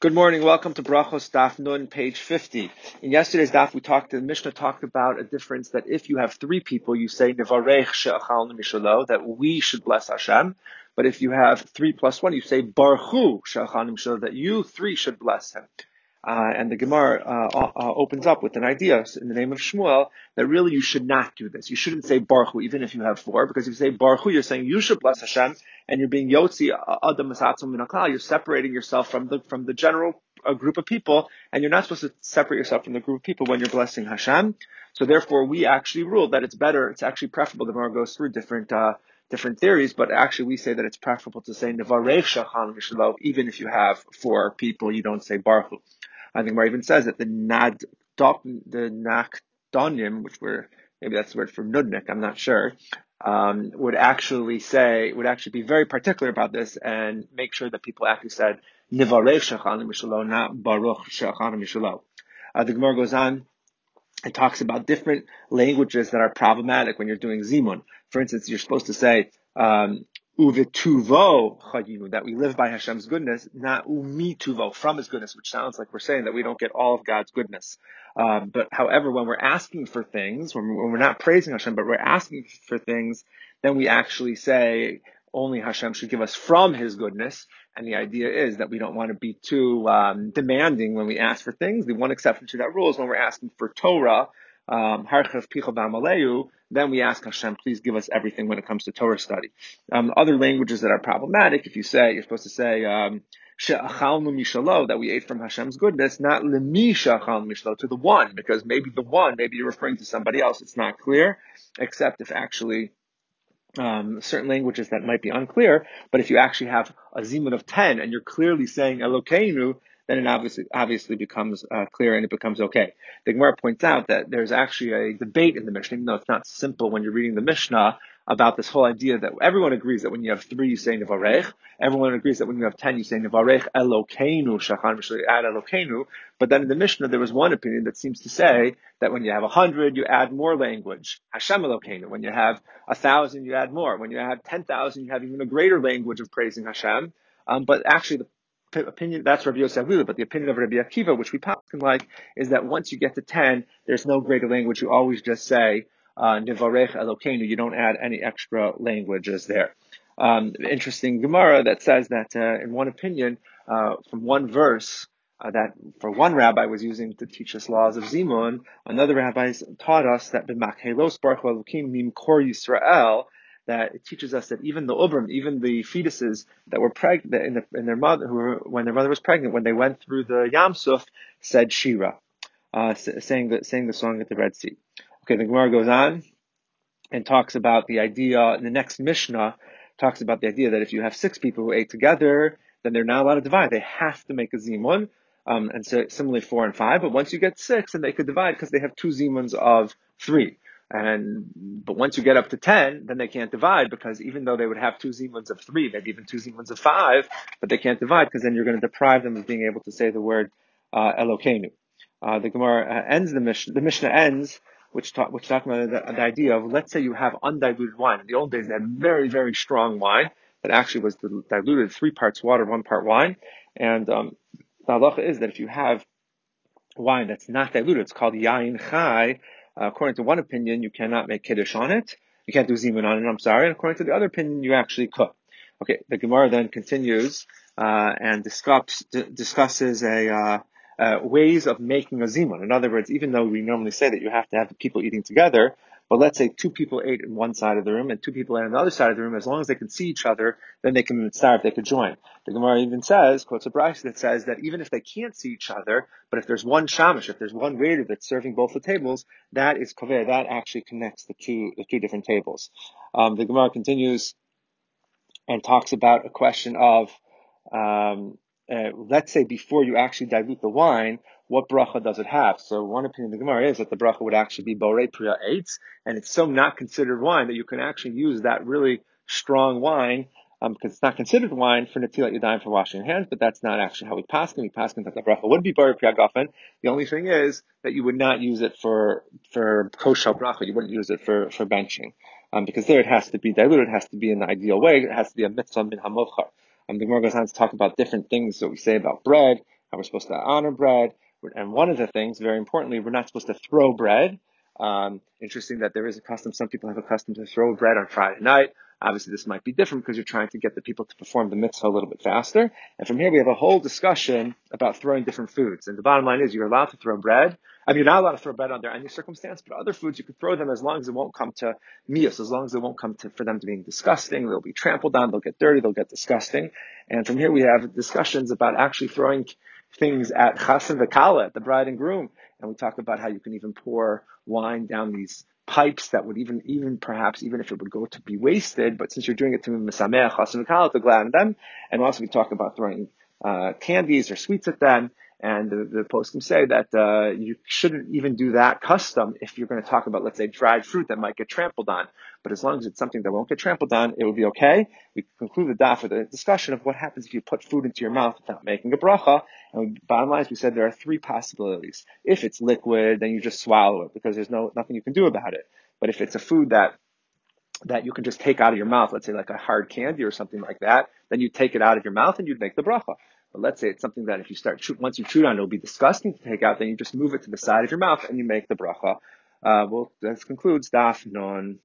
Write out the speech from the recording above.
Good morning. Welcome to Brachos Daf Nun, page 50. In yesterday's Daf, we talked, the Mishnah talked about a difference that if you have three people, you say Nevarech She'achal Mishalo, that we should bless Hashem. But if you have three plus one, you say Barchu She'achal Mishalo, that you three should bless him. Uh, and the Gemara uh, uh, uh, opens up with an idea in the name of Shmuel that really you should not do this. You shouldn't say Baruch even if you have four, because if you say Baruch you're saying you should bless Hashem, and you're being Yotzi uh, Adam Masatzum Minakal, you're separating yourself from the from the general uh, group of people, and you're not supposed to separate yourself from the group of people when you're blessing Hashem. So therefore, we actually rule that it's better, it's actually preferable. The Gemara goes through different different theories, but actually we say that it's preferable to say Nevarech Shachan even if you have four people, you don't say Baruch I think Mar even says that the nad the nakdonim, which were maybe that's the word for nudnik, I'm not sure, um, would actually say would actually be very particular about this and make sure that people actually said nivarech shachan mishalo, not baruch shachan mishalo. Uh, the Gemara goes on and talks about different languages that are problematic when you're doing zimun. For instance, you're supposed to say um, uvituvo chayinu, that we live by Hashem's goodness, not umituvo, from His goodness, which sounds like we're saying that we don't get all of God's goodness. Um, but however, when we're asking for things, when we're not praising Hashem, but we're asking for things, then we actually say only Hashem should give us from His goodness. And the idea is that we don't want to be too um, demanding when we ask for things. The one exception to that rule is when we're asking for Torah, um, then we ask Hashem, please give us everything when it comes to Torah study. Um, other languages that are problematic, if you say, you're supposed to say, um, that we ate from Hashem's goodness, not mishalo, to the one, because maybe the one, maybe you're referring to somebody else. It's not clear, except if actually um, certain languages that might be unclear, but if you actually have a zimun of 10 and you're clearly saying Elokeinu, then it obviously obviously becomes uh, clear and it becomes okay. The Gemara points out that there's actually a debate in the Mishnah, even though it's not simple when you're reading the Mishnah about this whole idea that everyone agrees that when you have three, you say Nevarech. Everyone agrees that when you have ten, you say Nevarech Elokeinu, Shachan add Elokeinu. But then in the Mishnah, there was one opinion that seems to say that when you have a hundred, you add more language. Hashem Elokeinu. When you have a thousand, you add more. When you have ten thousand, you have even a greater language of praising Hashem. Um, but actually, the opinion, that's Rabbi Yossi Haglili, but the opinion of Rabbi Akiva, which we pass like, is that once you get to 10, there's no greater language. You always just say, uh. You don't add any extra languages there. Um, interesting Gemara that says that, uh, in one opinion, uh, from one verse, uh, that for one rabbi was using to teach us laws of Zimun, another rabbi taught us that b'makhelos baruch elokim mim kor Yisrael, that it teaches us that even the ubrim, even the fetuses that were pregnant in, the, in, their mother, who were, when their mother was pregnant, when they went through the Yam Suf, said Shira, uh, saying the saying the song at the Red Sea. Okay, the Gemara goes on and talks about the idea. In the next Mishnah talks about the idea that if you have six people who ate together, then they're not allowed to divide. They have to make a zimun. Um, and so similarly four and five, but once you get six, then they could divide because they have two zimuns of three. And but once you get up to ten, then they can't divide because even though they would have two zimuns of three, maybe even two zimuns of five, but they can't divide because then you're going to deprive them of being able to say the word uh, Elokeinu. Uh, the Gemara uh, ends the Mishnah. The Mishnah ends, which talk, which talking about the, the, idea of let's say you have undiluted wine. In the old days, they had very very strong wine that actually was diluted three parts water, one part wine. And um, the halacha is that if you have wine that's not diluted, it's called yain chai uh, according to one opinion, you cannot make kiddush on it. You can't do zimun on it. I'm sorry. And according to the other opinion, you actually could. Okay. The Gemara then continues uh, and discuss, d- discusses a uh, uh, ways of making a zimun. In other words, even though we normally say that you have to have people eating together, but let's say two people ate in one side of the room and two people ate on the other side of the room, as long as they can see each other, then they can start, if they could join. The Gemara even says, quotes a Braisa that says that even if they can't see each other, but if there's one shamish, if there's one waiter that's serving both the tables, that is kover, that actually connects the two, the two different tables. Um, the Gemara continues and talks about a question of, um, uh, let's say before you actually dilute the wine, what bracha does it have? So one opinion of the Gemara is that the bracha would actually be borei priya eitz, and it's so not considered wine that you can actually use that really strong wine um, because it's not considered wine for netilat yadayim for washing your hands, but that's not actually how we pass We pass that the bracha would be borei priya gafen. The only thing is that you would not use it for for kos shel bracha. You wouldn't use it for for benching. Um, because there it has to be diluted, it has to be in the ideal way, it has to be a mitzvah min hamochar. Um, the Gemara goes on to talk about different things that we say about bread, how we're supposed to honor bread. And one of the things, very importantly, we're not supposed to throw bread. Um, interesting that there is a custom. Some people have a custom to throw bread on Friday night. Obviously, this might be different because you're trying to get the people to perform the mitzvah a little bit faster. And from here, we have a whole discussion about throwing different foods. And the bottom line is you're allowed to throw bread. I mean, you're not allowed to throw bread under any circumstance, but other foods you can throw them as long as it won't come to meals, as long as it won't come to, for them to being disgusting. They'll be trampled on, they'll get dirty, they'll get disgusting. And from here, we have discussions about actually throwing things at chassan v'kala, at the bride and groom. And we talk about how you can even pour wine down these pipes that would even, even perhaps, even if it would go to be wasted, but since you're doing it to Mesameh, Chasim Kala, to gladden them, and also we talk about throwing uh, candies or sweets at them, and the, the poskim say that uh, you shouldn't even do that custom if you're going to talk about, let's say, dried fruit that might get trampled on. But as long as it's something that won't get trampled on, it will be okay. We conclude the daf with a discussion of what happens if you put food into your mouth without making a bracha. And bottom line is we said there are three possibilities. If it's liquid, then you just swallow it because there's no nothing you can do about it. But if it's a food that that you can just take out of your mouth, let's say like a hard candy or something like that, then you take it out of your mouth and you'd make the bracha. But let's say it's something that if you start, once you chew on it, it'll be disgusting to take out, then you just move it to the side of your mouth and you make the bracha. Uh, well, that concludes daf Nun